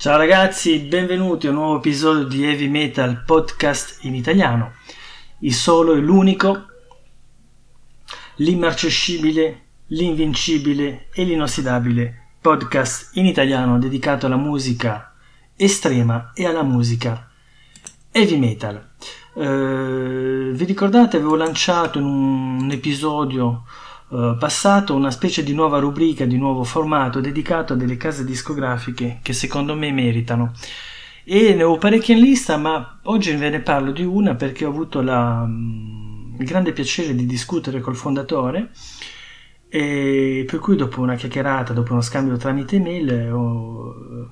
Ciao ragazzi, benvenuti a un nuovo episodio di Heavy Metal Podcast in italiano. Il solo e l'unico, l'immarcescibile, l'invincibile e l'inossidabile podcast in italiano dedicato alla musica estrema e alla musica heavy metal. Eh, vi ricordate, avevo lanciato in un episodio eh, passato una specie di nuova rubrica, di nuovo formato dedicato a delle case discografiche che secondo me meritano. E ne ho parecchie in lista, ma oggi ve ne parlo di una perché ho avuto la, mm, il grande piacere di discutere col fondatore e per cui dopo una chiacchierata, dopo uno scambio tramite mail, ho,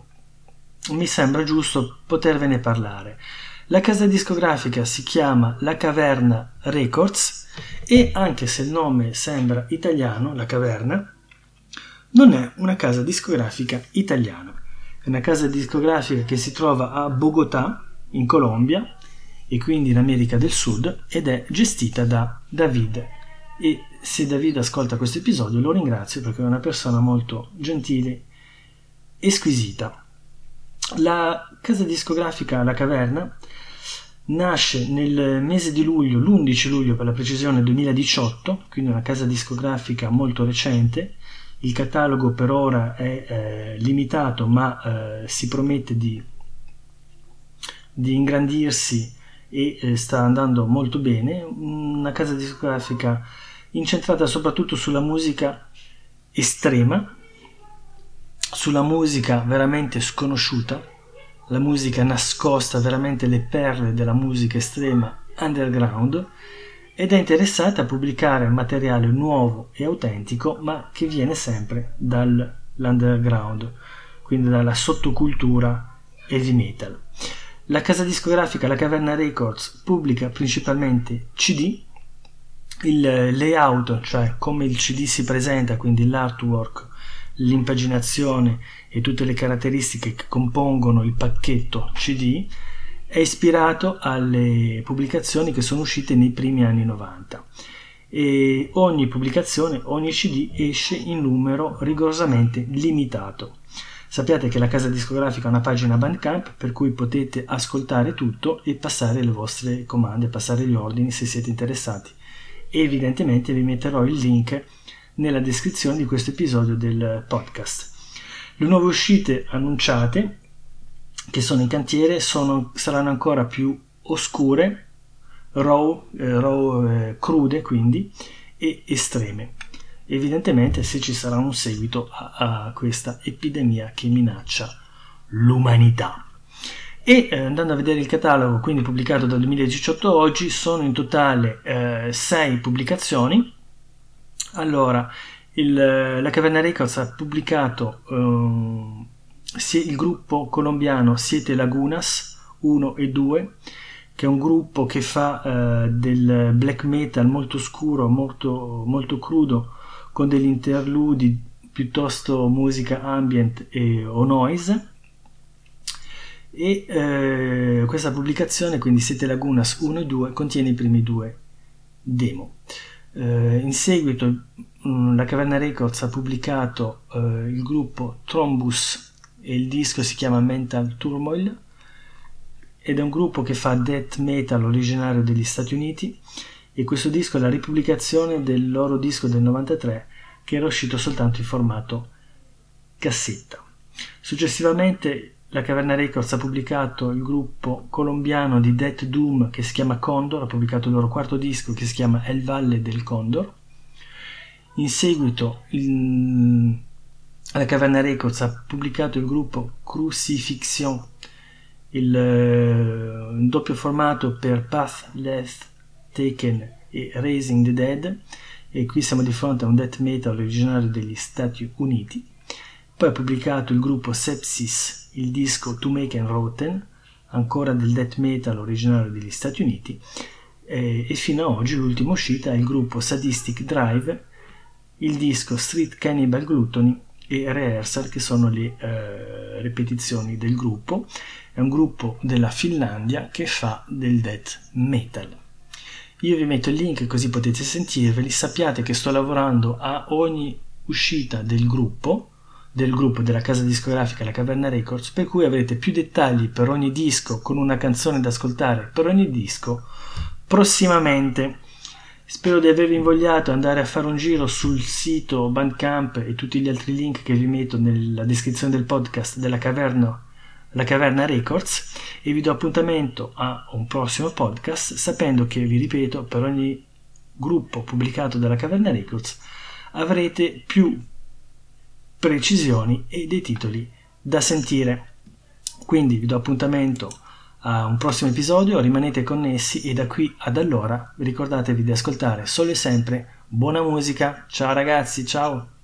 mi sembra giusto potervene parlare. La casa discografica si chiama La Caverna Records e anche se il nome sembra italiano, La Caverna, non è una casa discografica italiana. È una casa discografica che si trova a Bogotà, in Colombia, e quindi in America del Sud, ed è gestita da David. E se David ascolta questo episodio lo ringrazio perché è una persona molto gentile e squisita. La casa discografica La Caverna nasce nel mese di luglio, l'11 luglio per la precisione 2018, quindi una casa discografica molto recente. Il catalogo per ora è eh, limitato ma eh, si promette di, di ingrandirsi e eh, sta andando molto bene. Una casa discografica incentrata soprattutto sulla musica estrema, sulla musica veramente sconosciuta, la musica nascosta, veramente le perle della musica estrema underground, ed è interessata a pubblicare materiale nuovo e autentico, ma che viene sempre dall'underground, quindi dalla sottocultura heavy metal. La casa discografica La Caverna Records pubblica principalmente CD, il layout, cioè come il CD si presenta, quindi l'artwork l'impaginazione e tutte le caratteristiche che compongono il pacchetto CD è ispirato alle pubblicazioni che sono uscite nei primi anni 90 e ogni pubblicazione, ogni CD esce in numero rigorosamente limitato. Sappiate che la casa discografica ha una pagina Bandcamp per cui potete ascoltare tutto e passare le vostre comande, passare gli ordini se siete interessati. Evidentemente vi metterò il link nella descrizione di questo episodio del podcast. Le nuove uscite annunciate che sono in cantiere sono, saranno ancora più oscure, raw, eh, raw eh, crude quindi, e estreme. Evidentemente se ci sarà un seguito a, a questa epidemia che minaccia l'umanità. E eh, andando a vedere il catalogo, quindi pubblicato dal 2018 a oggi, sono in totale 6 eh, pubblicazioni allora, il, la Caverna Records ha pubblicato uh, il gruppo colombiano Siete Lagunas 1 e 2, che è un gruppo che fa uh, del black metal molto scuro, molto, molto crudo, con degli interludi piuttosto musica ambient e, o noise. E eh, questa pubblicazione, quindi Siete Lagunas 1 e 2, contiene i primi due demo. Eh, in seguito mm, la Caverna Records ha pubblicato eh, il gruppo Trombus e il disco si chiama Mental Turmoil ed è un gruppo che fa death metal originario degli Stati Uniti e questo disco è la ripubblicazione del loro disco del 93 che era uscito soltanto in formato cassetta. Successivamente la Caverna Records ha pubblicato il gruppo colombiano di Death Doom che si chiama Condor, ha pubblicato il loro quarto disco che si chiama El Valle del Condor. In seguito il, la Caverna Records ha pubblicato il gruppo Crucifixion, il, eh, doppio formato per Path Left Taken e Raising the Dead e qui siamo di fronte a un death metal originario degli Stati Uniti. Poi ha pubblicato il gruppo Sepsis il disco To Make and Rotten, ancora del death metal originario degli Stati Uniti, e, e fino ad oggi l'ultima uscita è il gruppo Sadistic Drive, il disco Street Cannibal Gluttony e Rehearsal che sono le eh, ripetizioni del gruppo. È un gruppo della Finlandia che fa del death metal. Io vi metto il link così potete sentirveli. Sappiate che sto lavorando a ogni uscita del gruppo del gruppo della casa discografica La Caverna Records, per cui avrete più dettagli per ogni disco con una canzone da ascoltare per ogni disco prossimamente. Spero di avervi invogliato ad andare a fare un giro sul sito Bandcamp e tutti gli altri link che vi metto nella descrizione del podcast della Caverna, La Caverna Records e vi do appuntamento a un prossimo podcast sapendo che, vi ripeto, per ogni gruppo pubblicato dalla Caverna Records avrete più precisioni e dei titoli da sentire. Quindi vi do appuntamento a un prossimo episodio, rimanete connessi e da qui ad allora ricordatevi di ascoltare solo e sempre buona musica. Ciao ragazzi, ciao!